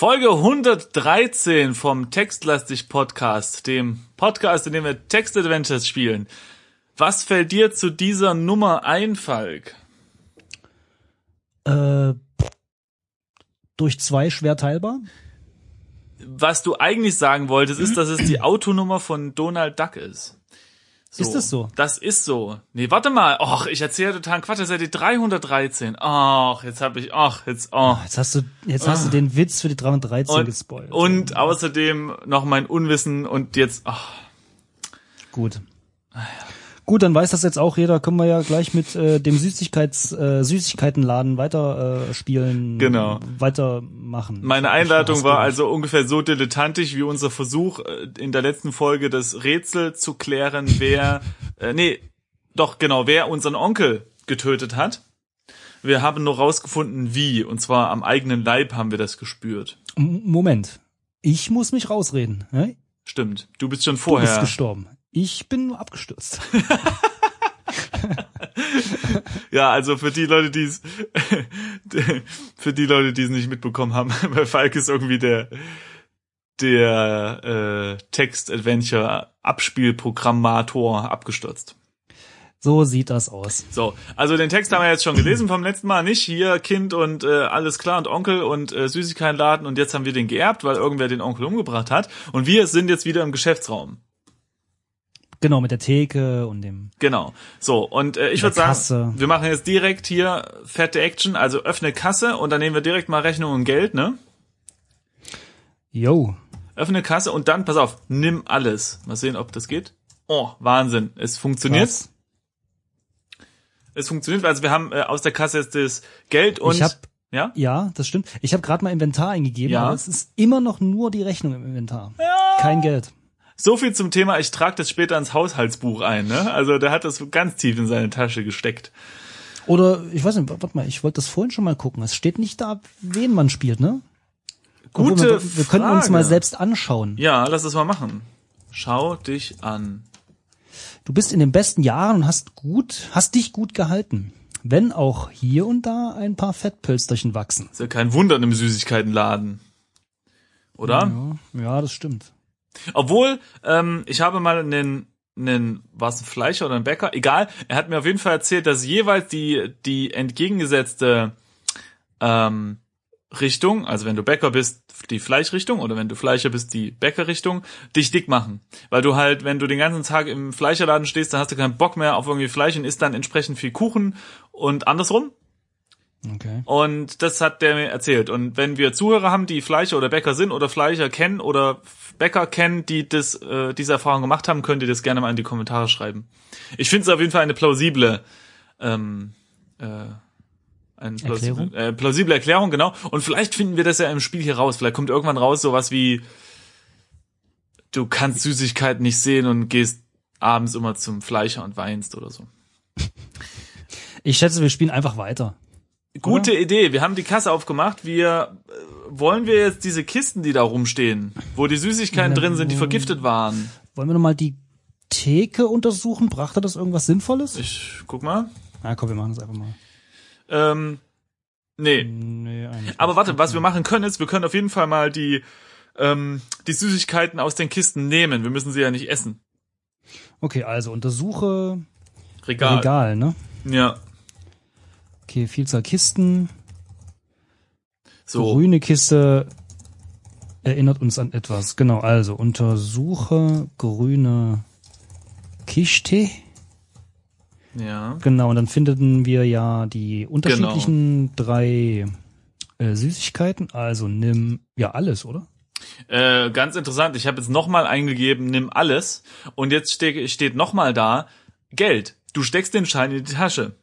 Folge 113 vom Textlastig Podcast, dem Podcast, in dem wir Text Adventures spielen. Was fällt dir zu dieser Nummer ein, Falk? Äh, durch zwei schwer teilbar. Was du eigentlich sagen wolltest, ist, dass es die Autonummer von Donald Duck ist. So, Ist das so? Das ist so. Nee, warte mal. Och, ich erzähle total Quatsch. Das ist ja die 313. Ach, jetzt hab ich, ach, jetzt, oh. Jetzt hast du, jetzt hast du den Witz für die 313 Und, gespoilt. und außerdem noch mein Unwissen und jetzt, ach, Gut. Gut, dann weiß das jetzt auch jeder. Können wir ja gleich mit äh, dem Süßigkeits, äh, Süßigkeitenladen weiter äh, spielen. Genau. Weitermachen. Meine Einleitung war also ungefähr so dilettantisch wie unser Versuch äh, in der letzten Folge das Rätsel zu klären, wer, äh, nee, doch genau, wer unseren Onkel getötet hat. Wir haben nur rausgefunden, wie, und zwar am eigenen Leib haben wir das gespürt. Moment. Ich muss mich rausreden. Ne? Stimmt, du bist schon Du bist vorher. gestorben. Ich bin nur abgestürzt. Ja, also für die Leute, die es, für die Leute, die es nicht mitbekommen haben, bei Falk ist irgendwie der, der äh, Text-Adventure-Abspielprogrammator abgestürzt. So sieht das aus. So, also den Text haben wir jetzt schon gelesen vom letzten Mal, nicht? Hier Kind und äh, alles klar und Onkel und äh, Süßigkeitenladen und jetzt haben wir den geerbt, weil irgendwer den Onkel umgebracht hat und wir sind jetzt wieder im Geschäftsraum. Genau, mit der Theke und dem. Genau. So, und äh, ich würde sagen, Kasse. wir machen jetzt direkt hier fette Action, also öffne Kasse und dann nehmen wir direkt mal Rechnung und Geld, ne? Yo. Öffne Kasse und dann, pass auf, nimm alles. Mal sehen, ob das geht. Oh, Wahnsinn. Es funktioniert. Was? Es funktioniert, also wir haben äh, aus der Kasse jetzt das Geld und ich hab, ja? ja, das stimmt. Ich habe gerade mal Inventar eingegeben, Ja. aber es ist immer noch nur die Rechnung im Inventar. Kein Geld. So viel zum Thema, ich trage das später ins Haushaltsbuch ein, ne? Also der hat das ganz tief in seine Tasche gesteckt. Oder ich weiß nicht, warte mal, ich wollte das vorhin schon mal gucken. Es steht nicht da, wen man spielt, ne? Obwohl Gute wir, wir können uns mal selbst anschauen. Ja, lass es mal machen. Schau dich an. Du bist in den besten Jahren und hast gut, hast dich gut gehalten. Wenn auch hier und da ein paar Fettpölsterchen wachsen. Ist ja kein Wunder in einem Süßigkeitenladen. Oder? Ja, ja, das stimmt. Obwohl, ähm, ich habe mal einen, einen, war es ein Fleischer oder ein Bäcker? Egal, er hat mir auf jeden Fall erzählt, dass jeweils die, die entgegengesetzte ähm, Richtung, also wenn du Bäcker bist, die Fleischrichtung oder wenn du Fleischer bist, die Bäckerrichtung, dich dick machen. Weil du halt, wenn du den ganzen Tag im Fleischerladen stehst, dann hast du keinen Bock mehr auf irgendwie Fleisch und isst dann entsprechend viel Kuchen und andersrum. Okay. Und das hat der mir erzählt. Und wenn wir Zuhörer haben, die Fleischer oder Bäcker sind oder Fleischer kennen oder Bäcker kennen, die das, äh, diese Erfahrung gemacht haben, könnt ihr das gerne mal in die Kommentare schreiben. Ich finde es auf jeden Fall eine plausible, ähm, äh, eine plausible, Erklärung? äh, plausible Erklärung, genau. Und vielleicht finden wir das ja im Spiel hier raus. Vielleicht kommt irgendwann raus sowas wie, du kannst Süßigkeiten nicht sehen und gehst abends immer zum Fleischer und weinst oder so. Ich schätze, wir spielen einfach weiter. Gute Idee. Wir haben die Kasse aufgemacht. Wir äh, wollen wir jetzt diese Kisten, die da rumstehen, wo die Süßigkeiten Na, drin sind, die wo- vergiftet waren. Wollen wir nochmal die Theke untersuchen? Brachte das irgendwas Sinnvolles? Ich guck mal. Na komm, wir machen das einfach mal. Ähm, nee. Nee, eigentlich Aber warte, was wir machen können ist, wir können auf jeden Fall mal die ähm, die Süßigkeiten aus den Kisten nehmen. Wir müssen sie ja nicht essen. Okay, also untersuche Regal. Regal, ne? Ja. Okay, Vielzahl Kisten. So. Grüne Kiste erinnert uns an etwas. Genau, also untersuche grüne Kiste. Ja. Genau, und dann finden wir ja die unterschiedlichen Genau. drei äh, Süßigkeiten. Also nimm ja alles, oder? Äh, ganz interessant. Ich habe jetzt nochmal eingegeben, nimm alles. Und jetzt ste steht nochmal da, Geld. Du steckst den Schein in die Tasche.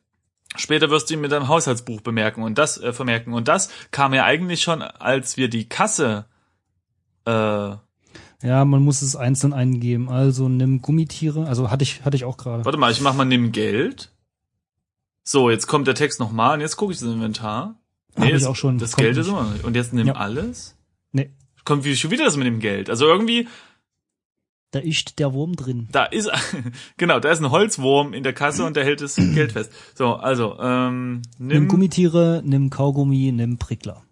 Später wirst du ihn mit deinem Haushaltsbuch bemerken und das äh, vermerken. Und das kam ja eigentlich schon, als wir die Kasse äh, Ja, man muss es einzeln eingeben. Also nimm Gummitiere. Also hatte ich, hatte ich auch gerade. Warte mal, ich mach mal nimm Geld. So, jetzt kommt der Text nochmal und jetzt gucke ich das Inventar. Hab ich jetzt- auch schon. Das Geld ist nicht. immer noch nicht. Und jetzt nimm Ja. alles? Nee, Kommt wie schon wieder das mit dem Geld. Also irgendwie, da ist der Wurm drin. da ist, genau, da ist ein Holzwurm in der Kasse und der hält das Geld fest. So, also, ähm, Nimm nimm, Gummitiere, nimm Kaugummi, nimm Prickler.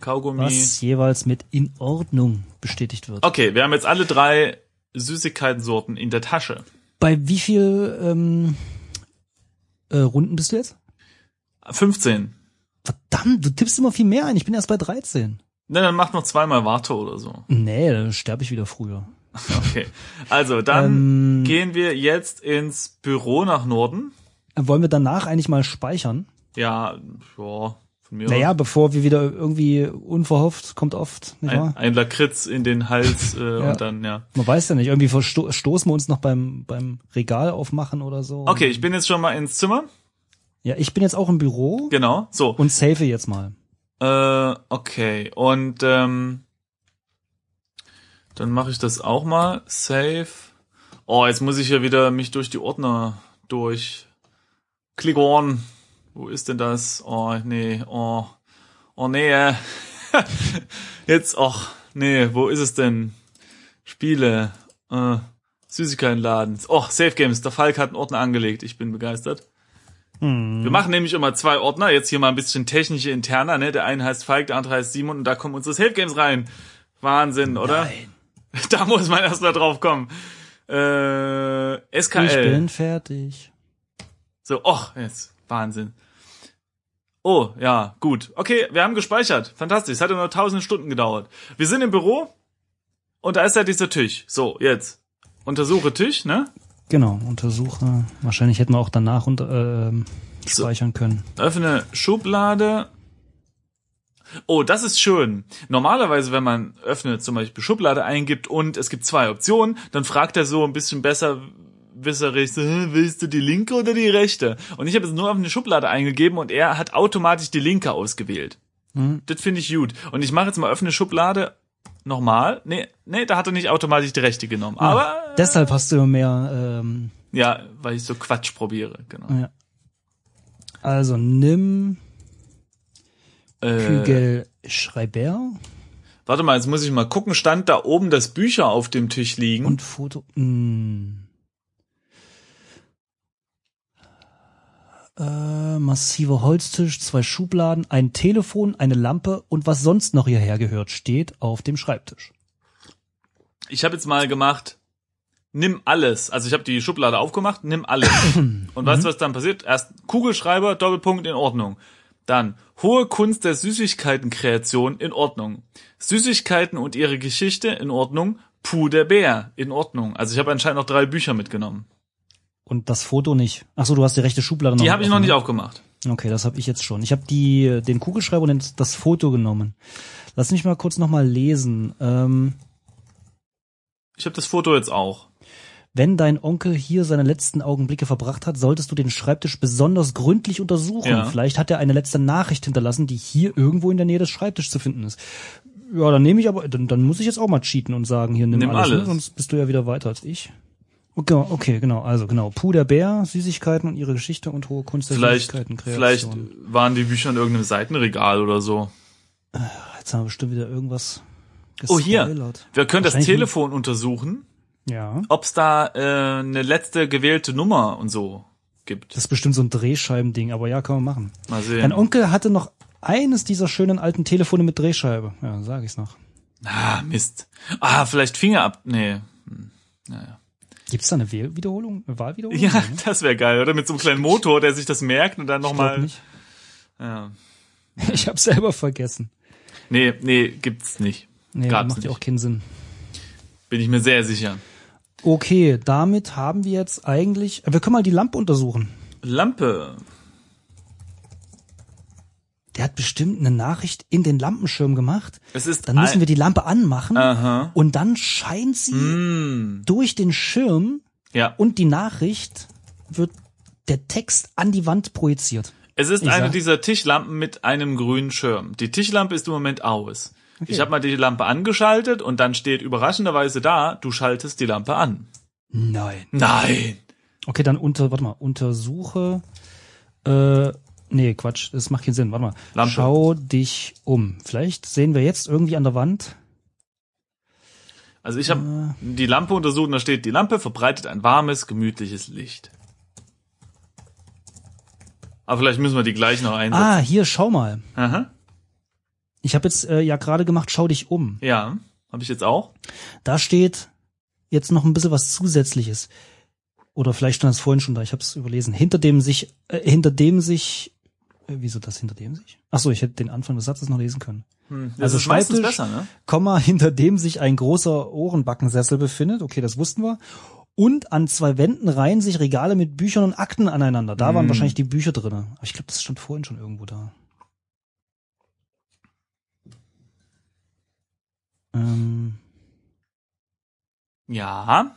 Kaugummi. was jeweils mit in Ordnung bestätigt wird. Okay, wir haben jetzt alle drei Süßigkeitensorten in der Tasche. Bei wie viel ähm, äh, Runden bist du jetzt? 15. Verdammt, du tippst immer viel mehr ein. Ich bin erst bei 13. Na, dann mach noch zweimal Warte oder so. Nee, dann sterbe ich wieder früher. Okay. Also, dann Ähm. gehen wir jetzt ins Büro nach Norden. Wollen wir danach eigentlich mal speichern? Ja, ja, von mir Naja, bevor wir wieder irgendwie unverhofft, kommt oft, nicht ein, wahr? ein Lakritz in den Hals äh, Ja. und dann, ja. Man weiß ja nicht, irgendwie versto stoßen wir uns noch beim, beim Regal aufmachen oder so. Okay, ich bin jetzt schon mal ins Zimmer. Ja, ich bin jetzt auch im Büro Genau. So. und safe jetzt mal. Äh, okay. Und ähm, dann mache ich das auch mal. Save. Oh, jetzt muss ich ja wieder mich durch die Ordner durch. Click on. Wo ist denn das? Oh, nee. Oh. Oh, nee. äh. jetzt, ach, nee. Wo ist es denn? Spiele. Äh, Süßigkeitenladen. Oh, Save Games. Der Falk hat einen Ordner angelegt. Ich bin begeistert. Wir machen nämlich immer zwei Ordner. Jetzt hier mal ein bisschen technische Interna, ne? Der eine heißt Falk, der andere heißt Simon und da kommen unsere Save Games rein. Wahnsinn, oder? Nein. Da muss man erst mal drauf kommen. Äh, Ich SKL. bin fertig. So, och, jetzt. Wahnsinn. Oh, ja, gut. Okay, wir haben gespeichert. Fantastisch. Es hat ja nur tausend Stunden gedauert. Wir sind im Büro und da ist ja dieser Tisch. So, jetzt. Untersuche Tisch, ne? Genau, untersuche. Wahrscheinlich hätten wir auch danach unter, ähm, So. speichern können. Öffne Schublade. Oh, das ist schön. Normalerweise, wenn man öffnet, zum Beispiel Schublade eingibt und es gibt zwei Optionen, dann fragt er so ein bisschen besser wisserig, so, "Hä, willst du die linke oder die rechte? Und ich habe jetzt nur auf eine Schublade eingegeben und er hat automatisch die linke ausgewählt. Hm. Das finde ich gut. Und ich mache jetzt mal öffne Schublade nochmal. Nee, nee, da hat er nicht automatisch die rechte genommen. Aber Deshalb hast du mehr, ähm, ja, weil ich so Quatsch probiere, genau. ja. Also nimm Äh, Kügel Schreiber warte mal, jetzt muss ich mal gucken, stand da oben das Bücher auf dem Tisch liegen? und Foto. Hm. Äh, massiver Holztisch, zwei Schubladen, ein Telefon, eine Lampe und was sonst noch hierher gehört, steht auf dem Schreibtisch. ich habe jetzt mal gemacht, nimm alles. Also ich habe die Schublade aufgemacht, nimm alles. Und weißt du, was dann passiert? Erst Kugelschreiber, Doppelpunkt in Ordnung. Dann hohe Kunst der Süßigkeitenkreation in Ordnung. Süßigkeiten und ihre Geschichte in Ordnung. Puh der Bär in Ordnung. Also ich habe anscheinend noch drei Bücher mitgenommen. Und das Foto nicht. Ach so, du hast die rechte Schublade noch Die habe ich noch nicht ne? aufgemacht. Okay, das habe ich jetzt schon. Ich habe die den Kugelschreiber und das Foto genommen. Lass mich mal kurz noch mal lesen. Ähm, Ich habe das Foto jetzt auch. wenn dein Onkel hier seine letzten Augenblicke verbracht hat, solltest du den Schreibtisch besonders gründlich untersuchen. Ja. Vielleicht hat er eine letzte Nachricht hinterlassen, die hier irgendwo in der Nähe des Schreibtisches zu finden ist. Ja, dann nehme ich aber, dann, dann muss ich jetzt auch mal cheaten und sagen, hier nimm, Nimm alles, alles. Ne? sonst bist du ja wieder weiter als ich. Okay, okay, genau, also genau. Puder Bär, Süßigkeiten und ihre Geschichte und hohe Kunst der Vielleicht, Süßigkeiten. vielleicht waren die Bücher in irgendeinem Seitenregal oder so. Jetzt haben wir bestimmt wieder irgendwas Oh, hier. Wir können das Telefon untersuchen, Ja. ob's da äh, eine letzte gewählte Nummer und so gibt. Das ist bestimmt so ein Drehscheibending, aber ja, kann man machen. Mal sehen. Dein Onkel hatte noch eines dieser schönen alten Telefone mit Drehscheibe. Ja, sag ich's noch. Ah, Mist. Ah, vielleicht Finger ab. Nee. Hm, Naja. Gibt's da eine Wählwiederholung? Eine Wahlwiederholung? Ja, ne? das wäre geil, oder? Mit so einem kleinen Motor, der sich das merkt und dann nochmal. Ja. Ich hab's selber vergessen. Nee, nee, gibt's nicht. Nee, Gab's macht ja auch keinen Sinn. Bin ich mir sehr sicher. Okay, damit haben wir jetzt eigentlich, wir können mal die Lampe untersuchen. Lampe. Der hat bestimmt eine Nachricht in den Lampenschirm gemacht. Es ist Dann müssen wir die Lampe anmachen Aha. und dann scheint sie Hm. durch den Schirm Ja. und die Nachricht wird der Text an die Wand projiziert. Es ist Ich eine sag- dieser Tischlampen mit einem grünen Schirm. Die Tischlampe ist im Moment aus. Ich habe mal die Lampe angeschaltet und dann steht überraschenderweise da, du schaltest die Lampe an. Nein. Nein. Okay, dann unter, warte mal, untersuche, äh, nee, Quatsch, das macht keinen Sinn, warte mal. Lampe. Schau dich um. Vielleicht sehen wir jetzt irgendwie an der Wand. Also ich habe die Lampe untersucht und da steht, die Lampe verbreitet ein warmes, gemütliches Licht. Aber vielleicht müssen wir die gleich noch einsetzen. Ah, hier, schau mal. Aha. Ich habe jetzt äh, ja gerade gemacht, schau dich um. Ja, habe ich jetzt auch. Da steht jetzt noch ein bisschen was Zusätzliches. Oder vielleicht stand es vorhin schon da, ich habe es überlesen. Hinter dem sich, äh, hinter dem sich, äh, wieso das hinter dem sich? Ach so, ich hätte den Anfang des Satzes noch lesen können. Hm, Also Schreibtisch- besser, ne? Komma, hinter dem sich ein großer Ohrenbackensessel befindet. Okay, das wussten wir. Und an zwei Wänden reihen sich Regale mit Büchern und Akten aneinander. Da waren Mm. wahrscheinlich die Bücher drinne. Aber ich glaube, das stand vorhin schon irgendwo da. Ähm, Ja.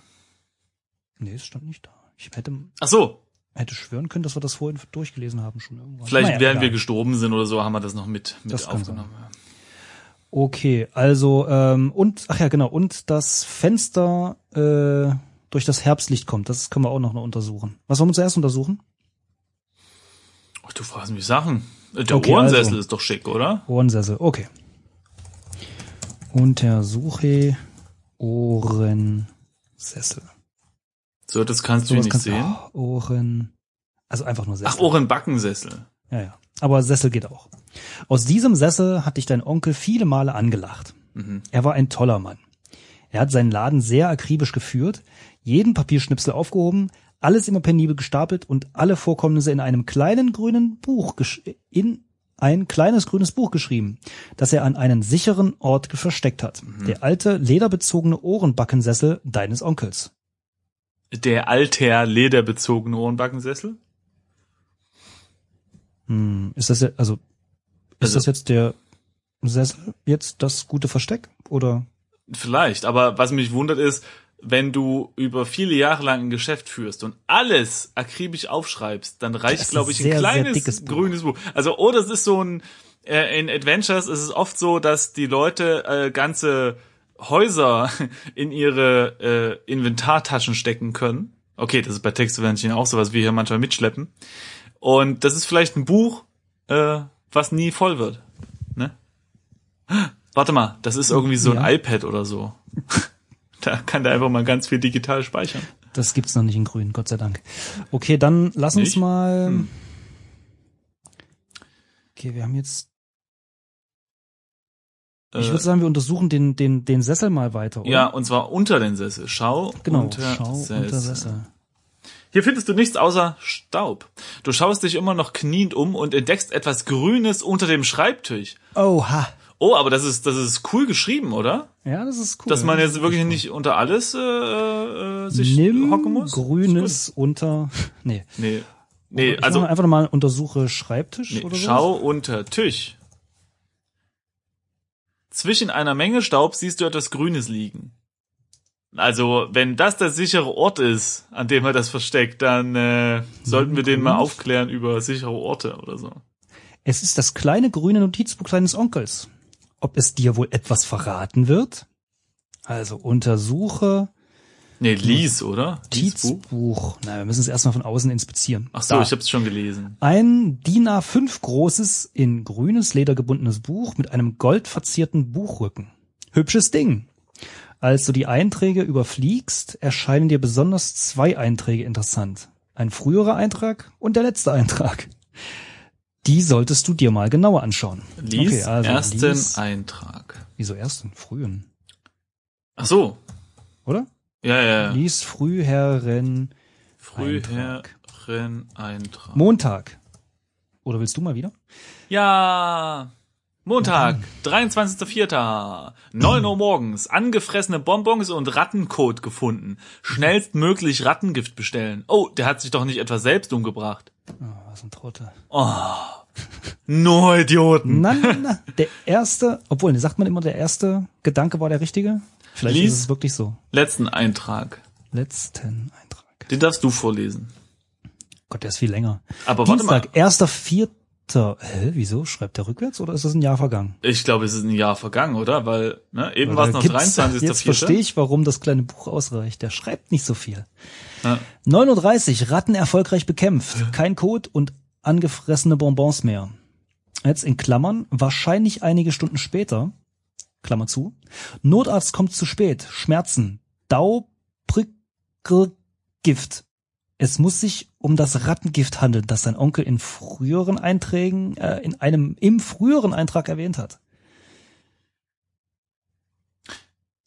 nee, es stand nicht da. Ich hätte, Ach so, hätte schwören können, dass wir das vorhin durchgelesen haben schon irgendwann. vielleicht Naja, während wir gestorben sind oder so, haben wir das noch mit, mit Das aufgenommen. Okay, also und und ach ja genau und das Fenster äh, durch das Herbstlicht kommt. Das können wir auch noch mal untersuchen. Was wollen wir zuerst untersuchen? Ach, du fragst mich Sachen. Der Okay, Ohrensessel also. ist doch schick, oder? Ohrensessel. Okay. Untersuche Ohrensessel. So, das kannst du nicht kannst sehen. Oh, Ohren. Also einfach nur Sessel. Ach, Ohrenbackensessel. Ja, ja. Aber Sessel geht auch. Aus diesem Sessel hat dich dein Onkel viele Male angelacht. Mhm. Er war ein toller Mann. Er hat seinen Laden sehr akribisch geführt, jeden Papierschnipsel aufgehoben, alles immer penibel gestapelt und alle Vorkommnisse in einem kleinen grünen Buch gesch in ein kleines grünes Buch geschrieben, das er an einen sicheren Ort versteckt hat. Der alte lederbezogene Ohrenbackensessel deines Onkels. Der alter lederbezogene Ohrenbackensessel? Hm, ist das ja, also ist Also- das jetzt der Sessel jetzt das gute Versteck oder Vielleicht, aber was mich wundert ist, wenn du über viele Jahre lang ein Geschäft führst und alles akribisch aufschreibst, dann reicht, glaube ich, ein sehr, sehr kleines grünes Buch. Also, oder es ist so ein, äh, in Adventures ist es oft so, dass die Leute äh, ganze Häuser in ihre äh, Inventartaschen stecken können. Okay, das ist bei Textadventure auch sowas wie hier manchmal mitschleppen. Und das ist vielleicht ein Buch, äh, was nie voll wird. Ne? Warte mal, das ist irgendwie so ein Ja. iPad oder so. Da kann der einfach mal ganz viel digital speichern. Das gibt's noch nicht in grün, Gott sei Dank. Okay, dann lass uns Nicht? mal. Hm. Okay, wir haben jetzt. Äh, Ich würde sagen, wir untersuchen den den den Sessel mal weiter. Oder? ja, und zwar unter den Sessel. Schau genau. unter Schau Sessel. unter Sessel. Hier findest du nichts außer Staub. Du schaust dich immer noch kniend um und entdeckst etwas Grünes unter dem Schreibtisch. Oha. Oh, aber das ist, das ist cool geschrieben, oder? Ja, das ist cool. Dass man jetzt wirklich nicht unter alles äh, äh, sich Nimm hocken muss. Grünes unter. Nee. Nee. Nee, ich also einfach mal untersuche Schreibtisch nee, oder so. schau unter Tisch. Zwischen einer Menge Staub siehst du etwas Grünes liegen. Also, wenn das der sichere Ort ist, an dem er das versteckt, dann äh, sollten wir den mal aufklären über sichere Orte oder so. Es ist das kleine grüne Notizbuch deines Onkels. Ob es dir wohl etwas verraten wird? Also untersuche Nee, lies, oder? Liesbuch? Notizbuch. Na, wir müssen es erstmal von außen inspizieren. Ach so, Da. ich hab's schon gelesen. Ein DIN A5 großes, in grünes Leder gebundenes Buch mit einem goldverzierten Buchrücken. Hübsches Ding. Als du die Einträge überfliegst, erscheinen dir besonders zwei Einträge interessant. Ein früherer Eintrag und der letzte Eintrag. Die solltest du dir mal genauer anschauen. Lies Okay, also ersten lies- Eintrag. Wieso ersten? Frühen. Ach so. Oder? Ja, ja. Lies früheren Früheren Eintrag. Montag. Oder willst du mal wieder? Ja. Montag, 23.04. 9 Uhr morgens. Angefressene Bonbons und Rattenkot gefunden. Schnellstmöglich Rattengift bestellen. Oh, der hat sich doch nicht etwa selbst umgebracht. Oh, was ein Trottel. No Idioten. Na, na, na. Der erste, obwohl, ne, sagt man immer, der erste Gedanke war der richtige? Vielleicht Lies. ist es wirklich so. Letzten Eintrag. Letzten Eintrag. Den darfst du vorlesen. Gott, der ist viel länger. Aber warte mal. Dienstag, erster, vierter. Hä, wieso? Schreibt der rückwärts oder ist das ein Jahr vergangen? Ich glaube, es ist ein Jahr vergangen, oder? Weil, ne, eben war es noch gibt's- 23.04. Jetzt verstehe ich, warum das kleine Buch ausreicht. Der schreibt nicht so viel. Ja. 9.30 Uhr, Ratten erfolgreich bekämpft. Kein Kot und angefressene Bonbons mehr. Jetzt in Klammern, wahrscheinlich einige Stunden später, Klammer zu. Notarzt kommt zu spät. Schmerzen. Dau, Prick, Gift. Es muss sich um das Rattengift handeln, das sein Onkel in früheren Einträgen, äh, in einem im früheren Eintrag erwähnt hat.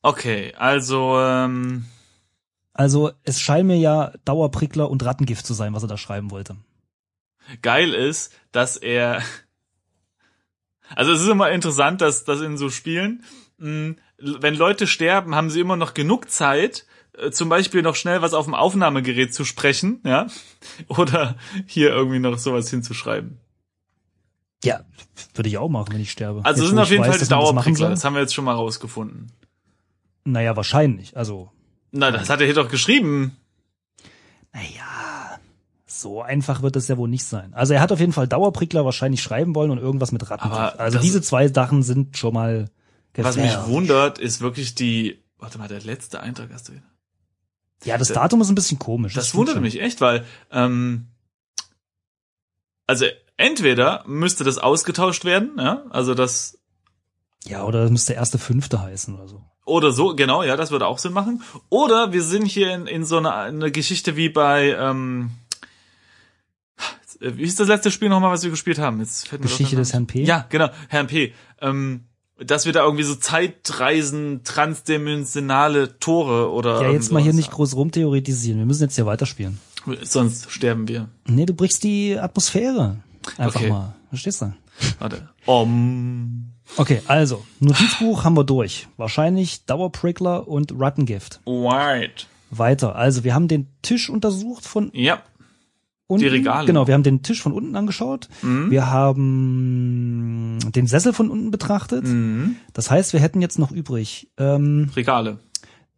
Okay, also ähm also es scheint mir ja Dauerprickler und Rattengift zu sein, was er da schreiben wollte. Geil ist, dass er also es ist immer interessant, dass, dass in so Spielen, mh, wenn Leute sterben, haben sie immer noch genug Zeit, äh, zum Beispiel noch schnell was auf dem Aufnahmegerät zu sprechen, ja, oder hier irgendwie noch sowas hinzuschreiben. Ja, würde ich auch machen, wenn ich sterbe. Also Jetzt, sind auf jeden weiß, Fall die das Dauerprickler. soll. Das haben wir jetzt schon mal rausgefunden. Naja, wahrscheinlich. Also, Na, das hat er hier doch geschrieben. naja, so einfach wird es ja wohl nicht sein. Also er hat auf jeden Fall Dauerprickler wahrscheinlich schreiben wollen und irgendwas mit Rattengift. Aber Also das- diese zwei Sachen sind schon mal Was mich gefährlich. wundert, ist wirklich die. Warte mal, der letzte Eintrag hast du. Ja, das Datum ist ein bisschen komisch. Das stimmt wundert mich echt, weil ähm, also entweder müsste das ausgetauscht werden, ja, also das Ja, oder das müsste erste Fünfte heißen oder so. oder so, genau, ja, das würde auch Sinn machen. Oder wir sind hier in, in so einer eine Geschichte wie bei ähm, wie ist das letzte Spiel nochmal, was wir gespielt haben? Jetzt fällt mir Geschichte des Herrn P. Ja, genau, Herrn P. Ähm, dass wir da irgendwie so Zeitreisen, transdimensionale Tore oder Ja, jetzt mal hier nicht groß rumtheoretisieren. Wir müssen jetzt hier weiterspielen. Sonst sterben wir. Nee, du brichst die Atmosphäre. Einfach Okay. mal. Verstehst du? Warte. Om. Okay, also, Notizbuch haben wir durch. Wahrscheinlich Dauerprickler und Rattengift. White. Weiter. Also, wir haben den Tisch untersucht von Ja. Unten. Die Regale. Genau, wir haben den Tisch von unten angeschaut. Mhm. Wir haben den Sessel von unten betrachtet. Mhm. Das heißt, wir hätten jetzt noch übrig ähm, Regale.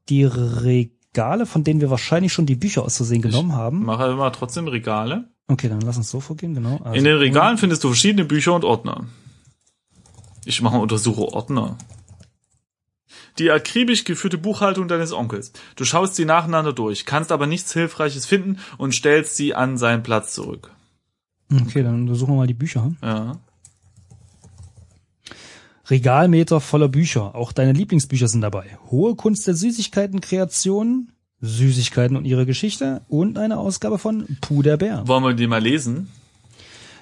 die Regale, von denen wir wahrscheinlich schon die Bücher aus Versehen genommen haben. Mache immer trotzdem Regale. Okay, dann lass uns so vorgehen, genau. Also, In den Regalen findest du verschiedene Bücher und Ordner. Ich mache untersuche Ordner. Die akribisch geführte Buchhaltung deines Onkels. Du schaust sie nacheinander durch, kannst aber nichts Hilfreiches finden und stellst sie an seinen Platz zurück. Okay, dann untersuchen wir mal die Bücher. Ja. Regalmeter voller Bücher. Auch deine Lieblingsbücher sind dabei. Hohe Kunst der Süßigkeiten, Kreation, Süßigkeiten und ihre Geschichte und eine Ausgabe von Puh der Bär. Wollen wir die mal lesen?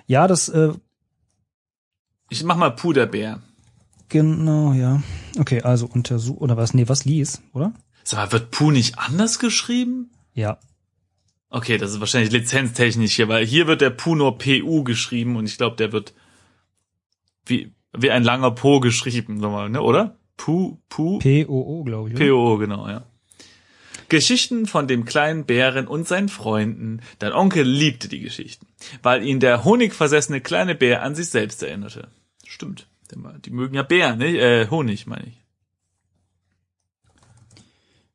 Ja, das, äh, Ich mach mal Puderbär. Genau, ja. Okay, also untersuch, oder was, nee, was lies, oder? Sag mal, wird Puh nicht anders geschrieben? Ja. Okay, das ist wahrscheinlich lizenztechnisch hier, weil hier wird der Puh nur PU geschrieben und ich glaube, der wird wie, wie ein langer Po geschrieben, nochmal, ne, oder? Puh, Puh, P-O-O, glaube ich. oder? PO, genau, ja. Geschichten von dem kleinen Bären und seinen Freunden. Dein Onkel liebte die Geschichten, weil ihn der honigversessene kleine Bär an sich selbst erinnerte. Stimmt. Die mögen ja Bär, ne? Äh, Honig, meine ich.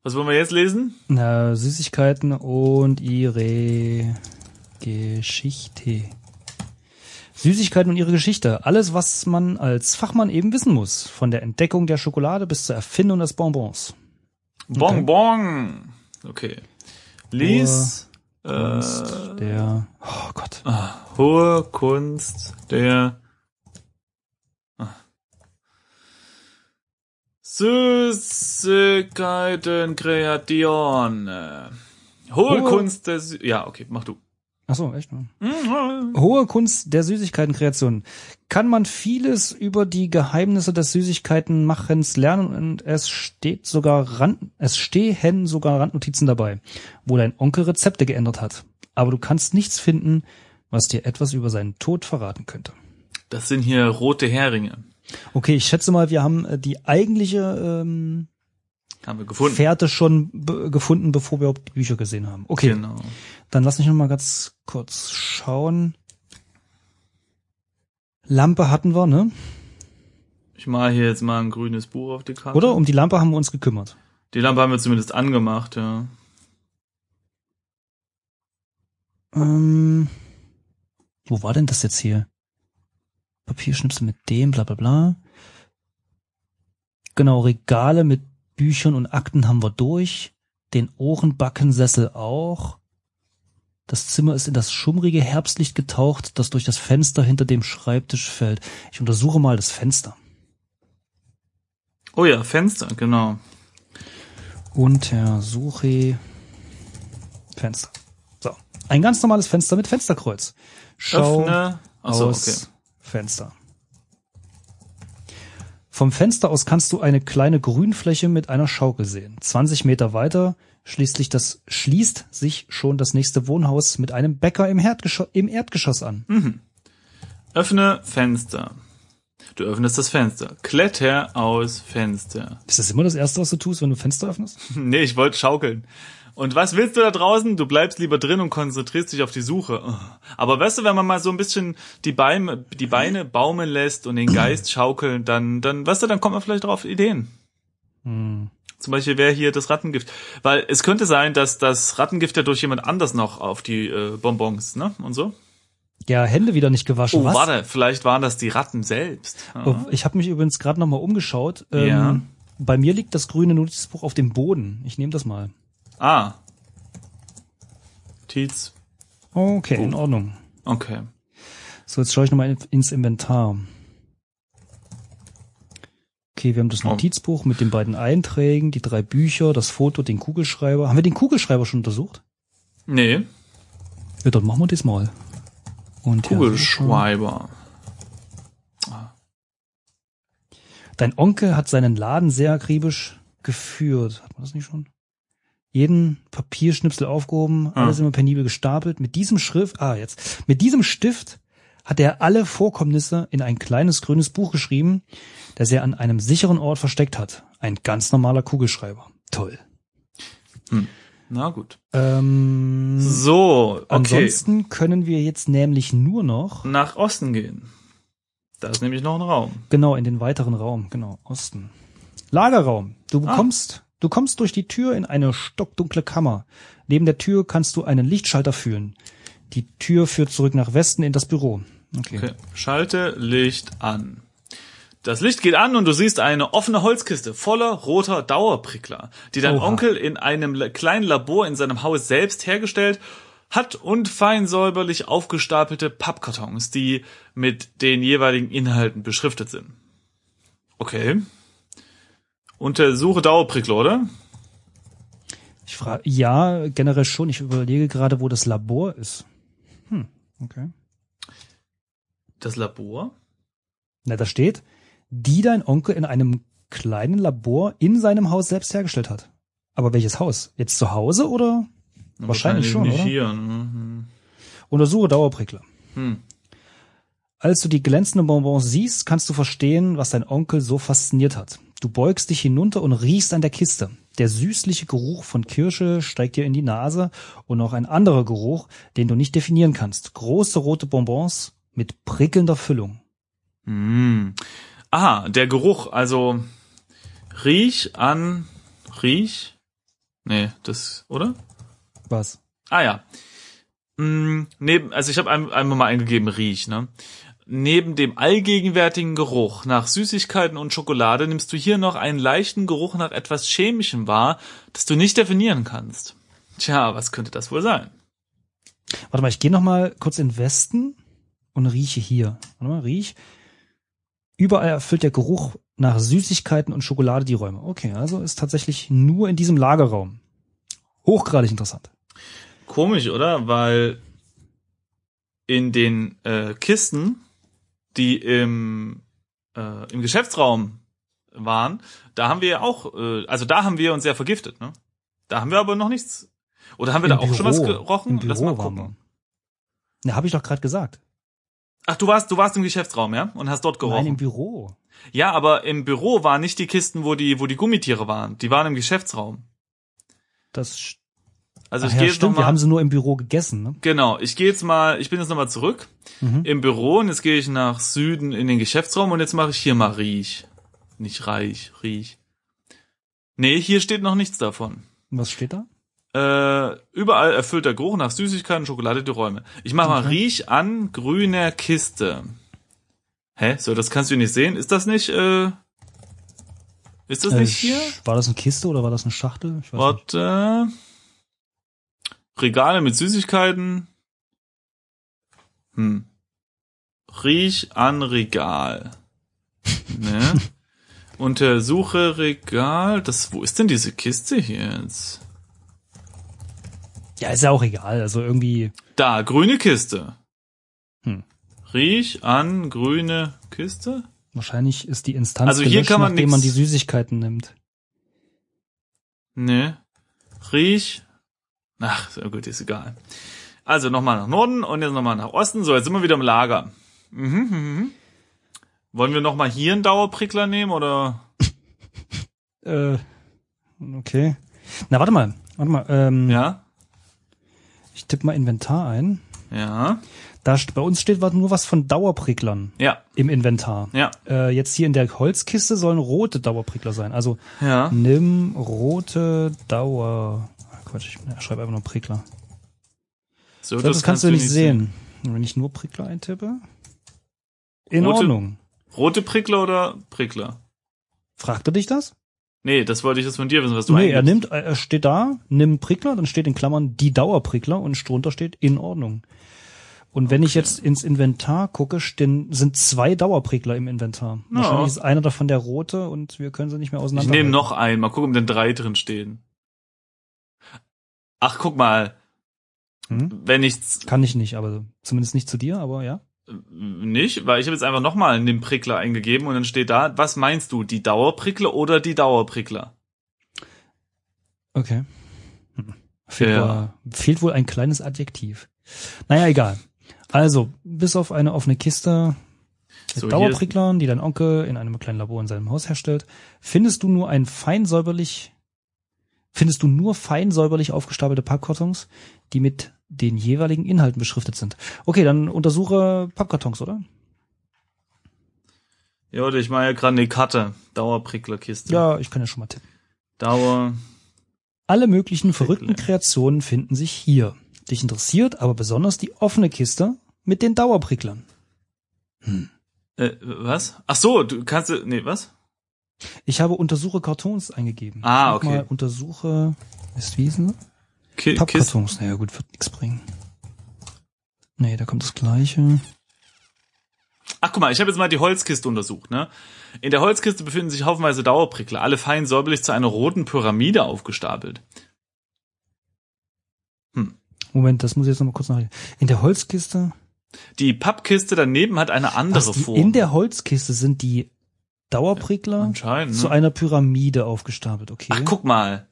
Was wollen wir jetzt lesen? Na, Süßigkeiten und ihre Geschichte. Süßigkeiten und ihre Geschichte. Alles, was man als Fachmann eben wissen muss. Von der Entdeckung der Schokolade bis zur Erfindung des Bonbons. Bonbon. Okay. Lies äh, Kunst der, oh Gott. hohe Kunst der Süßigkeiten Kreation. Hohe Hohe- Kunst der Sü Ja, okay, mach du. Ach so, echt? Mhm. Hohe Kunst der Süßigkeitenkreation. Kann man vieles über die Geheimnisse des Süßigkeitenmachens lernen und es steht sogar Rand, es stehen sogar Randnotizen dabei, wo dein Onkel Rezepte geändert hat. Aber du kannst nichts finden, was dir etwas über seinen Tod verraten könnte. Das sind hier rote Heringe. Okay, ich schätze mal, wir haben äh, die eigentliche ähm, Haben wir gefunden. Fährte schon be gefunden, bevor wir überhaupt die Bücher gesehen haben. Okay, Genau. dann lass mich noch mal ganz kurz schauen. Lampe hatten wir, ne? Ich mache hier jetzt mal ein grünes Buch auf die Karte. Oder? Um die Lampe haben wir uns gekümmert. Die Lampe haben wir zumindest angemacht, ja. Ähm, wo war denn das jetzt hier? Papierschnipsel mit dem, bla bla bla. Genau, Regale mit Büchern und Akten haben wir durch. Den Ohrenbackensessel auch. Das Zimmer ist in das schummrige Herbstlicht getaucht, das durch das Fenster hinter dem Schreibtisch fällt. Ich untersuche mal das Fenster. Oh ja, Fenster, genau. Untersuche Fenster. So. Ein ganz normales Fenster mit Fensterkreuz. Schau Öffne. Achso, aus okay. Fenster. Vom Fenster aus kannst du eine kleine Grünfläche mit einer Schaukel sehen. 20 Meter weiter schließlich das, schließt sich schon das nächste Wohnhaus mit einem Bäcker im, Erdgeschoss, im Erdgeschoss an. Öffne Fenster. Du öffnest das Fenster. Kletter aus Fenster. Ist das immer das Erste, was du tust, wenn du Fenster öffnest? Nee, ich wollte schaukeln. Und was willst du da draußen? Du bleibst lieber drin und konzentrierst dich auf die Suche. Aber weißt du, wenn man mal so ein bisschen die Beine, die Beine baumeln lässt und den Geist schaukeln, dann, dann, weißt du, dann kommt man vielleicht drauf Ideen. Hm. Zum Beispiel wäre hier das Rattengift. Weil es könnte sein, dass das Rattengift ja durch jemand anders noch auf die äh, Bonbons, ne? Und so. Ja, Hände wieder nicht gewaschen. Oh, Was? warte, vielleicht waren das die Ratten selbst. Oh, Ich habe mich übrigens gerade noch mal umgeschaut. Ähm, Ja. Bei mir liegt das grüne Notizbuch auf dem Boden. Ich nehme das mal. Ah. Tietz. Okay, in Ordnung. Okay. So, jetzt schaue ich nochmal ins Inventar. Okay, wir haben das Oh. Notizbuch mit den beiden Einträgen, die drei Bücher, das Foto, den Kugelschreiber. Haben wir den Kugelschreiber schon untersucht? Nee, Ja, dann machen wir das mal. Und Kugelschreiber. Dein Onkel hat seinen Laden sehr akribisch geführt. Hat man das nicht schon? Jeden Papierschnipsel aufgehoben, alles immer penibel gestapelt. Mit diesem Schrift, ah, jetzt. Mit diesem Stift hat er alle Vorkommnisse in ein kleines grünes Buch geschrieben, das er an einem sicheren Ort versteckt hat. Ein ganz normaler Kugelschreiber. Toll. Na gut. Ähm, So, okay. Ansonsten können wir jetzt nämlich nur noch, Nach Osten gehen. Da ist nämlich noch ein Raum. genau, in den weiteren Raum, genau, Osten. Lagerraum. Du Ah. Du kommst durch die Tür in eine stockdunkle Kammer. Neben der Tür kannst du einen Lichtschalter fühlen. Die Tür führt zurück nach Westen in das Büro. Okay. Okay. Schalte Licht an. Das Licht geht an und du siehst eine offene Holzkiste voller roter Dauerprickler, die dein Oha. Onkel in einem kleinen Labor in seinem Haus selbst hergestellt hat und fein säuberlich aufgestapelte Pappkartons, die mit den jeweiligen Inhalten beschriftet sind. Okay. Untersuche Dauerprickler, oder? Ich frage, ja, generell schon. Ich überlege gerade, wo das Labor ist. Hm, okay. Das Labor? Na, da steht, die dein Onkel in einem kleinen Labor in seinem Haus selbst hergestellt hat. Aber welches Haus? Jetzt zu Hause oder? Wahrscheinlich schon, nicht oder? hier. ne? Untersuche Dauerprickler. Hm. Als du die glänzenden Bonbons siehst, kannst du verstehen, was dein Onkel so fasziniert hat. Du beugst dich hinunter und riechst an der Kiste. Der süßliche Geruch von Kirsche steigt dir in die Nase und noch ein anderer Geruch, den du nicht definieren kannst. Große rote Bonbons mit prickelnder Füllung. Hm. Aha, der Geruch, also riech an riech. Nee, das, oder? Was? Ah ja. Hm, neben, also ich habe ein, einmal mal eingegeben riech, ne? Neben dem allgegenwärtigen Geruch nach Süßigkeiten und Schokolade nimmst du hier noch einen leichten Geruch nach etwas Chemischem wahr, das du nicht definieren kannst. Tja, was könnte das wohl sein? Warte mal, ich gehe noch mal kurz in den Westen und rieche hier. Warte mal, riech. Überall erfüllt der Geruch nach Süßigkeiten und Schokolade die Räume. Okay, also ist tatsächlich nur in diesem Lagerraum. Hochgradig interessant. Komisch, oder? Weil in den äh, Kisten, die im, äh, im Geschäftsraum waren, da haben wir ja auch, äh, also da haben wir uns ja vergiftet, ne? Da haben wir aber noch nichts. Oder haben wir Im da auch schon was gerochen? Im Lass Büro mal waren gucken. Na, habe ich doch gerade gesagt. Ach, du warst, du warst im Geschäftsraum, ja? Und hast dort Nein, gerochen. im Büro. ja, aber im Büro waren nicht die Kisten, wo die, wo die Gummitiere waren. Die waren im Geschäftsraum. Das st- Also Ach ich ja, gehe jetzt stimmt, noch wir mal. haben sie nur im Büro gegessen. Ne? Genau, ich gehe jetzt mal, ich bin jetzt nochmal zurück Mhm. im Büro und jetzt gehe ich nach Süden in den Geschäftsraum und jetzt mache ich hier mal Riech. Nicht Reich, Riech. Nee, hier steht noch nichts davon. Was steht da? Äh, überall erfüllt der Geruch nach Süßigkeiten Schokolade die Räume. Ich mache mal Okay. Riech an grüner Kiste. Hä? So, das kannst du nicht sehen. Ist das nicht, äh, ist das Äh, nicht hier? War das eine Kiste oder war das eine Schachtel? Ich weiß nicht. Regale mit Süßigkeiten. Hm. Riech an Regal. Ne? Untersuche Regal. Das, wo ist denn diese Kiste hier jetzt? Ja, ist ja auch egal. Also irgendwie. Da, grüne Kiste. Hm. Riech an grüne Kiste? Wahrscheinlich ist die Instanz Also hier gelöscht, kann man nachdem man die Süßigkeiten nimmt. Nee. Riech. Ach, so gut, ist egal. Also nochmal nach Norden und jetzt nochmal nach Osten. So, jetzt sind wir wieder im Lager. Mhm, mhm, mhm. Wollen wir nochmal hier einen Dauerprickler nehmen oder? Äh, okay. Na, warte mal. Warte mal. Ähm, Ja? Ich tippe mal Inventar ein. Ja. Da bei uns steht nur was von Dauerpricklern Ja. im Inventar. Ja. Äh, jetzt hier in der Holzkiste sollen rote Dauerprickler sein. Also Ja. nimm rote Dauer. Quatsch, ich schreibe einfach nur Prickler. So, Ich glaub, das, kannst du nicht sehen. Wenn ich nur Prickler eintippe. In Rote- Ordnung. Rote Prickler oder Prickler? Fragt er dich das? Nee, das wollte ich jetzt von dir wissen, was du nee, er nimmt, er steht da, nimm Prickler, dann steht in Klammern die Dauerprickler und drunter steht in Ordnung. Und wenn ich jetzt ins Inventar gucke, stehen, sind zwei Dauerprickler im Inventar. Ja. Wahrscheinlich ist einer davon der rote und wir können sie nicht mehr Ich auseinander. nehme noch einen. Mal gucken, ob denn drei drin stehen. Ach, guck mal. Hm? Wenn ich Kann ich nicht, aber zumindest nicht zu dir, aber ja. nicht, weil ich habe jetzt einfach nochmal einen Prickler eingegeben und dann steht da, was meinst du, die Dauerprickler oder die Dauerprickler? Okay. Hm. Fehlt, Ja. wohl, fehlt wohl ein kleines Adjektiv. Naja, egal. Also, bis auf eine offene Kiste mit So, Dauerpricklern, die dein Onkel in einem kleinen Labor in seinem Haus herstellt, findest du nur ein fein säuberlich, findest du nur fein säuberlich aufgestapelte Pappkartons, die mit den jeweiligen Inhalten beschriftet sind. Okay, dann untersuche Pappkartons, oder? Ja, oder ich mache ja gerade eine Karte. Dauerpricklerkiste. Ja, ich kann ja schon mal tippen. Dauer. Alle möglichen verrückten Prickle. Kreationen finden sich hier. Dich interessiert aber besonders die offene Kiste mit den Dauerpricklern. Äh, was? Ach so, du kannst, nee, was? Ich habe untersuche Kartons eingegeben. Ah, okay. Mal untersuche Westwiesen. Ki Kiste. Pappkartons. Naja, gut, wird nichts bringen. Nee, da kommt das Gleiche. Ach, guck mal, ich habe jetzt mal die Holzkiste untersucht, ne? In der Holzkiste befinden sich haufenweise Dauerprickler, alle fein säuberlich zu einer roten Pyramide aufgestapelt. Moment, das muss ich jetzt noch mal kurz nach. In der Holzkiste. Die Pappkiste daneben hat eine andere Was, die, Form. in der Holzkiste sind die Dauerprickler ne? zu einer Pyramide aufgestapelt. Okay. Ach, guck mal.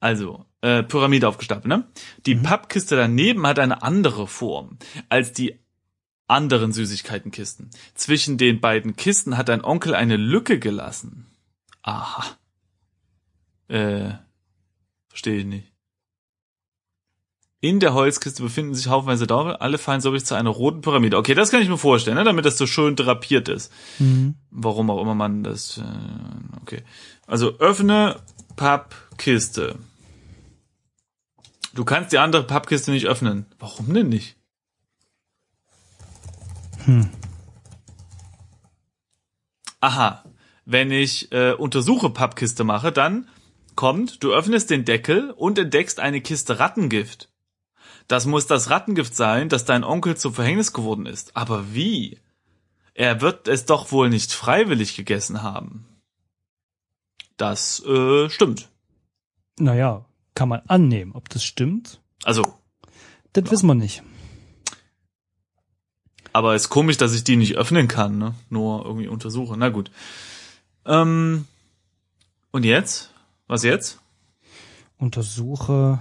Also, äh, Pyramide aufgestapelt, ne? Die Mhm. Pappkiste daneben hat eine andere Form als die anderen Süßigkeitenkisten. Zwischen den beiden Kisten hat dein Onkel eine Lücke gelassen. Aha. Äh, verstehe ich nicht. In der Holzkiste befinden sich haufenweise Dauer, alle fein säuberlich zu einer roten Pyramide. Okay, das kann ich mir vorstellen, ne? damit das so schön drapiert ist. Mhm. Warum auch immer man das. Äh, okay. Also öffne Pappkiste. Du kannst die andere Pappkiste nicht öffnen. Warum denn nicht? Hm. Aha. Wenn ich äh, untersuche Pappkiste mache, dann kommt, du öffnest den Deckel und entdeckst eine Kiste Rattengift. Das muss das Rattengift sein, das dein Onkel zum Verhängnis geworden ist. Aber wie? Er wird es doch wohl nicht freiwillig gegessen haben. Das äh, stimmt. Naja, kann man annehmen. Ob das stimmt, Also, das wissen wir nicht. aber ist komisch, dass ich die nicht öffnen kann, ne? Nur irgendwie untersuche. Na gut. Ähm, und jetzt? Was jetzt? Untersuche,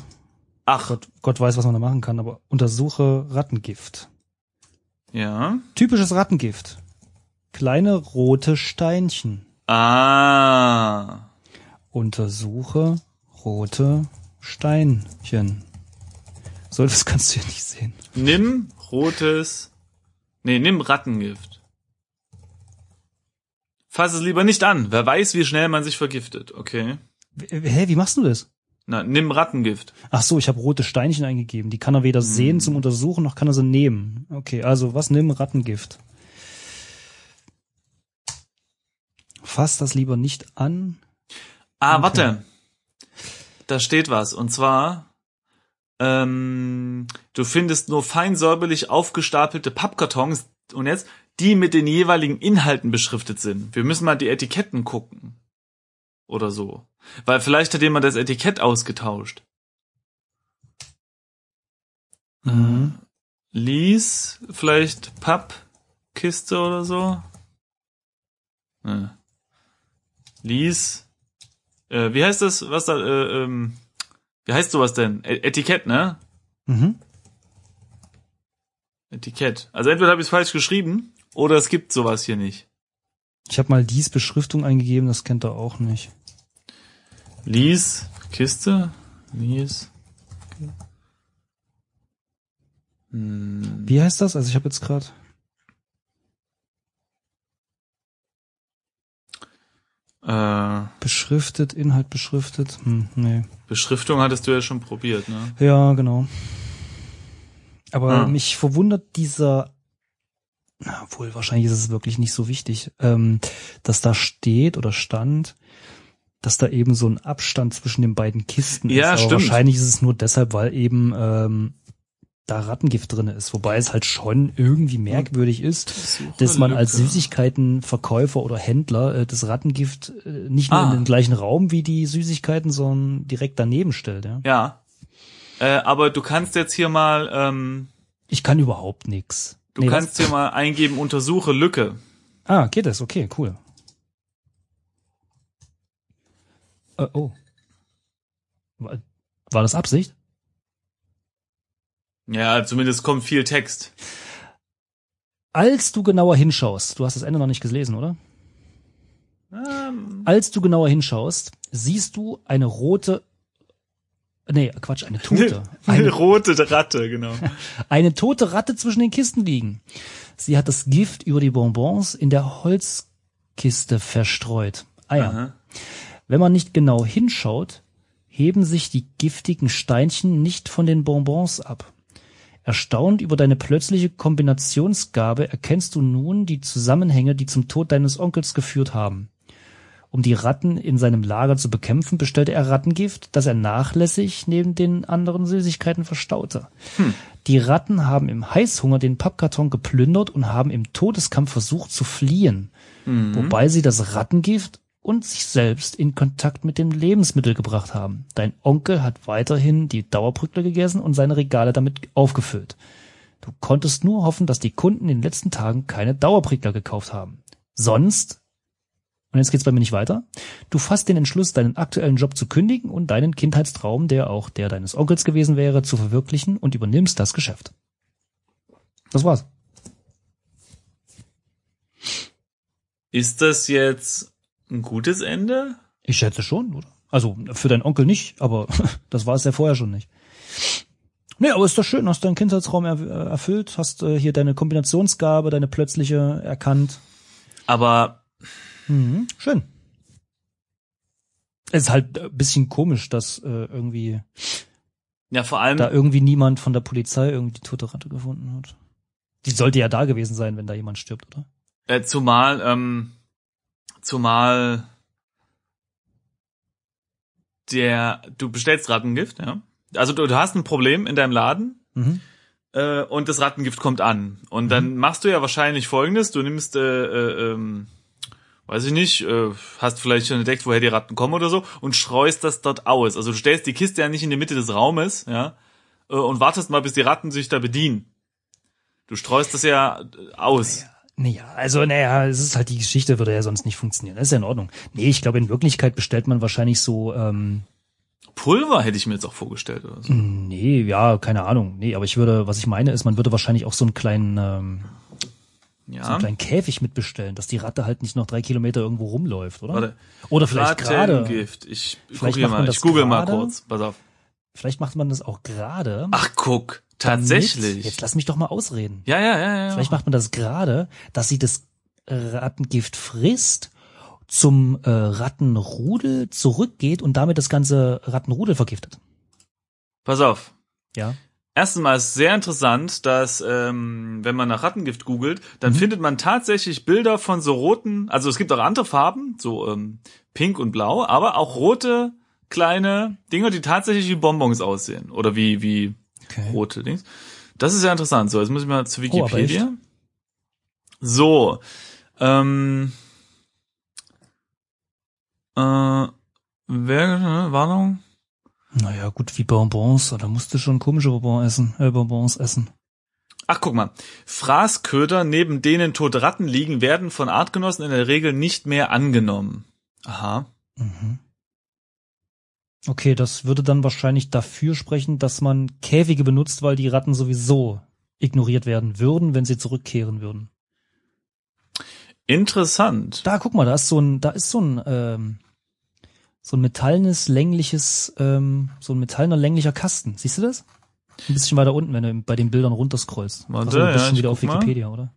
Ach, Gott, Gott weiß, was man da machen kann, aber untersuche Rattengift. ja. Typisches Rattengift. Kleine rote Steinchen. Ah. Untersuche rote Steinchen. So, das kannst du ja nicht sehen. Nimm rotes. Nee, nimm Rattengift. Fass es lieber nicht an. Wer weiß, wie schnell man sich vergiftet. Okay. Hä, wie machst du das? Na, nimm Rattengift. Ach so, ich habe rote Steinchen eingegeben. Die kann er weder sehen zum Untersuchen, noch kann er sie nehmen. Okay, also was nimm Rattengift? Fass das lieber nicht an. Ah, Okay. warte. Da steht was. Und zwar, ähm, du findest nur fein säuberlich aufgestapelte Pappkartons und jetzt, die mit den jeweiligen Inhalten beschriftet sind. Wir müssen mal die Etiketten gucken. Oder so. Weil vielleicht hat jemand das Etikett ausgetauscht. Mhm. Lies, vielleicht Pappkiste oder so. Äh. Lies. Äh, wie heißt das? Was da? Äh, ähm, wie heißt sowas denn? E Etikett, ne? Mhm. Etikett. Also entweder habe ich es falsch geschrieben oder es gibt sowas hier nicht. Ich habe mal dies Beschriftung eingegeben, das kennt er auch nicht. Lies, Kiste, Lies. Hm. Wie heißt das? Also ich habe jetzt gerade. Äh, Beschriftet, Inhalt beschriftet. Hm, nee. Beschriftung hattest du ja schon probiert, ne? Ja, genau. Aber Ah. mich verwundert dieser, na, obwohl wahrscheinlich ist es wirklich nicht so wichtig, ähm, dass da steht oder stand, dass da eben so ein Abstand zwischen den beiden Kisten Ja, ist. Aber stimmt. wahrscheinlich ist es nur deshalb, weil eben ähm, da Rattengift drinne ist. Wobei es halt schon irgendwie merkwürdig ist, dass man als. Süßigkeitenverkäufer oder Händler äh, das Rattengift äh, nicht nur Ah. in den gleichen Raum wie die Süßigkeiten, sondern direkt daneben stellt. Ja? Ja. Äh, aber du kannst jetzt hier mal, ähm, Ich kann überhaupt nix. du Nee, kannst hier mal eingeben, untersuche Lücke. Ah, geht das? Okay, cool. Äh, oh. War, war das Absicht? Ja, zumindest kommt viel Text. Als du genauer hinschaust, du hast das Ende noch nicht gelesen, oder? Ähm, Als du genauer hinschaust, siehst du eine rote, nee, Quatsch, eine tote. eine Eine, rote Ratte, genau. eine tote Ratte zwischen den Kisten liegen. Sie hat das Gift über die Bonbons in der Holzkiste verstreut. Ah ja. Aha. Wenn man nicht genau hinschaut, heben sich die giftigen Steinchen nicht von den Bonbons ab. Erstaunt über deine plötzliche Kombinationsgabe erkennst du nun die Zusammenhänge, die zum Tod deines Onkels geführt haben. Um die Ratten in seinem Lager zu bekämpfen, bestellte er Rattengift, das er nachlässig neben den anderen Süßigkeiten verstaute. Die Ratten haben im Heißhunger den Pappkarton geplündert und haben im Todeskampf versucht zu fliehen wobei sie das Rattengift und sich selbst in Kontakt mit dem Lebensmittel gebracht haben. Dein Onkel hat weiterhin die Dauerbrückler gegessen und seine Regale damit aufgefüllt. Du konntest nur hoffen, dass die Kunden in den letzten Tagen keine Dauerprickler gekauft haben. Sonst, und jetzt geht's bei mir nicht weiter, du fasst den Entschluss, deinen aktuellen Job zu kündigen und deinen Kindheitstraum, der auch der deines Onkels gewesen wäre, zu verwirklichen und übernimmst das Geschäft. Das war's. Ist das jetzt ein gutes Ende? Ich schätze schon, oder? Also für deinen Onkel nicht, aber das war es ja vorher schon nicht. Nee, aber ist doch schön, hast deinen Kindheitsraum er, äh, erfüllt, hast äh, hier deine Kombinationsgabe, deine plötzliche erkannt. Aber Mhm, schön. Es ist halt ein bisschen komisch, dass äh, irgendwie ja, vor allem, da irgendwie niemand von der Polizei irgendwie die tote Ratte gefunden hat. Die sollte ja da gewesen sein, wenn da jemand stirbt, oder? äh, zumal, ähm, zumal der, du bestellst Rattengift, ja. Also du, du hast ein Problem in deinem Laden Mhm. äh, und das Rattengift kommt an. Und Mhm. dann machst du ja wahrscheinlich folgendes, du nimmst, äh, äh, ähm, weiß ich nicht, äh, hast vielleicht schon entdeckt, woher die Ratten kommen oder so und streust das dort aus. Also du stellst die Kiste ja nicht in die Mitte des Raumes, ja, äh, und wartest mal, bis die Ratten sich da bedienen. Du streust das ja aus. Naja, also naja, es ist halt die Geschichte, würde ja sonst nicht funktionieren. Das ist ja in Ordnung. Nee, ich glaube, in Wirklichkeit bestellt man wahrscheinlich so, ähm, Pulver hätte ich mir jetzt auch vorgestellt oder so. nee, ja, keine Ahnung. Nee, aber ich würde, was ich meine, ist, man würde wahrscheinlich auch so einen kleinen, ähm, so Ja. einen kleinen Käfig mitbestellen, dass die Ratte halt nicht noch drei Kilometer irgendwo rumläuft, oder? Warte. Oder vielleicht gerade. Ich Vielleicht macht mal, man ich das google mal kurz. Pass auf. Vielleicht macht man das auch gerade. Ach, guck. Damit- Tatsächlich. Jetzt lass mich doch mal ausreden. ja, ja, ja, ja. Vielleicht macht man das gerade, dass sie das Rattengift frisst, zum äh, Rattenrudel zurückgeht und damit das ganze Rattenrudel vergiftet. Pass auf. Ja. Erstens mal ist sehr interessant, dass ähm, wenn man nach Rattengift googelt, dann Mhm. findet man tatsächlich Bilder von so roten, also es gibt auch andere Farben, so ähm, pink und blau, aber auch rote kleine Dinger, die tatsächlich wie Bonbons aussehen oder wie wie Okay. rote Dings. Das ist ja interessant. So, jetzt muss ich mal zu Oh, Wikipedia. so, ähm, äh, wer, äh, Warnung? Naja, gut, wie Bonbons, da musst du schon komische Bonbons essen, äh, Bonbons essen. Ach, guck mal. Fraßköder, neben denen tote Ratten liegen, werden von Artgenossen in der Regel nicht mehr angenommen. Aha. Okay, das würde dann wahrscheinlich dafür sprechen, dass man Käfige benutzt, weil die Ratten sowieso ignoriert werden würden, wenn sie zurückkehren würden. Interessant. Da, guck mal, da ist so ein, da ist so ein, ähm, so ein metallenes, längliches, ähm, so ein metallener, länglicher Kasten. Siehst du das? Ein bisschen weiter unten, wenn du bei den Bildern runterscrollst. Warte, Ach so, du bist ja, wieder auf guck mal. Wikipedia, oder?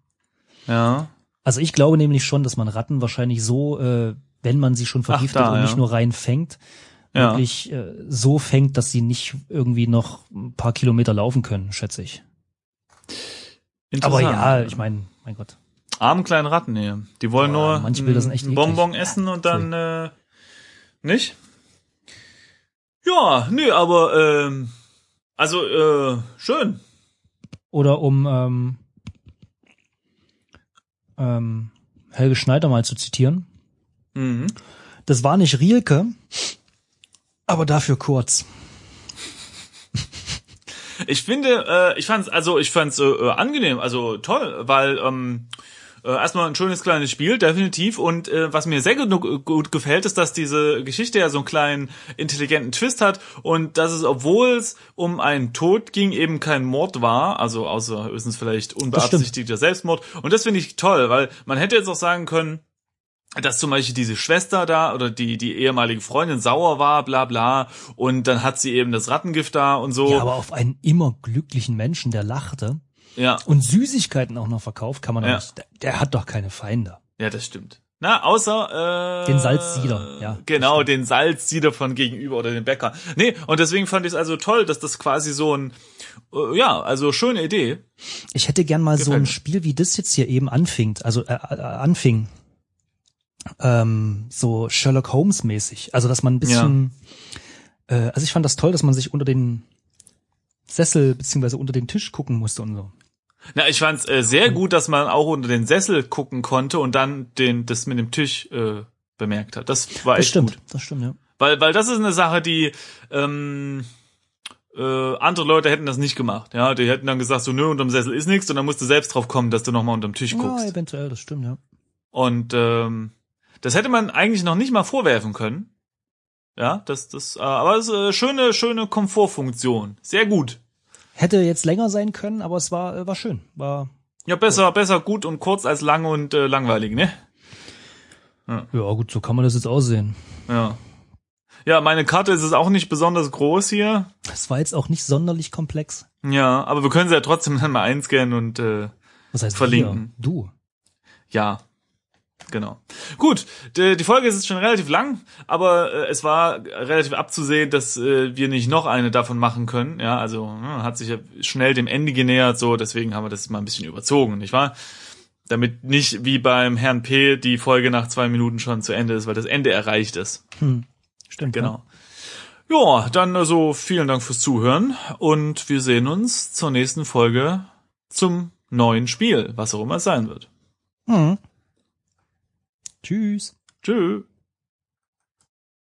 Ja. Also ich glaube nämlich schon, dass man Ratten wahrscheinlich so, äh, wenn man sie schon vergiftet da, und ja. nicht nur rein fängt, Ja. wirklich äh, so fängt, dass sie nicht irgendwie noch ein paar Kilometer laufen können, schätze ich. Aber ja, ich meine, mein Gott. Armen kleinen Ratten hier. Die wollen Boah, nur ein-. Bonbon essen und dann äh, nicht. Ja, nee, aber ähm, also äh, schön. Oder um ähm, ähm, Helge Schneider mal zu zitieren. Mhm. Das war nicht Rielke, aber dafür kurz. Ich finde, äh, ich fand's, also ich fand's äh, äh, angenehm, also toll, weil ähm, äh, erstmal ein schönes kleines Spiel, definitiv. Und äh, was mir sehr gut, gut gefällt, ist, dass diese Geschichte ja so einen kleinen intelligenten Twist hat und dass es, obwohl es um einen Tod ging, eben kein Mord war, also außer höchstens vielleicht unbeabsichtigter Selbstmord. Und das finde ich toll, weil man hätte jetzt auch sagen können, dass zum Beispiel diese Schwester da oder die, die ehemalige Freundin sauer war, bla bla, und dann hat sie eben das Rattengift da und so. Ja, aber auf einen immer glücklichen Menschen, der lachte ja. und Süßigkeiten auch noch verkauft, kann man Ja. nicht. Der, der hat doch keine Feinde. Ja, das stimmt. Na, außer äh, Den Salzsieder, ja, Genau, den Salzsieder von gegenüber oder den Bäcker. Nee, und deswegen fand ich es also toll, dass das quasi so ein äh, ja, also schöne Idee. Ich hätte gern mal so Gefällt ein mir. Spiel, wie das jetzt hier eben anfing, also äh, äh, anfing. Ähm, so Sherlock Holmes mäßig. Also dass man ein bisschen äh, also ich fand das toll, dass man sich unter den Sessel beziehungsweise unter den Tisch gucken musste und so. Na, ich fand's äh, sehr gut, dass man auch unter den Sessel gucken konnte und dann den das mit dem Tisch äh, bemerkt hat. Das war Das echt stimmt, gut. das stimmt, ja. Weil weil das ist eine Sache, die ähm, äh, andere Leute hätten das nicht gemacht. Ja, die hätten dann gesagt, so nö, unterm Sessel ist nichts und dann musst du selbst drauf kommen, dass du nochmal unterm Tisch Ja, guckst. eventuell, das stimmt, ja. Und ähm, das hätte man eigentlich noch nicht mal vorwerfen können. Ja, das, das, äh, aber es ist äh, schöne, schöne Komfortfunktion. Sehr gut. Hätte jetzt länger sein können, aber es war, äh, war schön. War, Ja, besser, besser gut und kurz als lang und äh, langweilig, ne? ja gut, so kann man das jetzt aussehen. Ja. Ja, meine Karte ist es auch nicht besonders groß hier. Es war jetzt auch nicht sonderlich komplex. Ja, aber wir können sie ja trotzdem dann mal einscannen und äh, Was heißt Verlinken. Wir? Du. ja. Genau. Gut, die, die Folge ist jetzt schon relativ lang, aber äh, es war relativ abzusehen, dass äh, wir nicht noch eine davon machen können. Ja, also hm, hat sich ja schnell dem Ende genähert, so deswegen haben wir das mal ein bisschen überzogen, nicht wahr? Damit nicht wie beim Herrn P die Folge nach zwei Minuten schon zu Ende ist, weil das Ende erreicht ist. Hm. Stimmt. Genau. Ja, dann also vielen Dank fürs Zuhören und wir sehen uns zur nächsten Folge zum neuen Spiel, was auch immer es sein wird. Ja. Tschüss. Tschüss.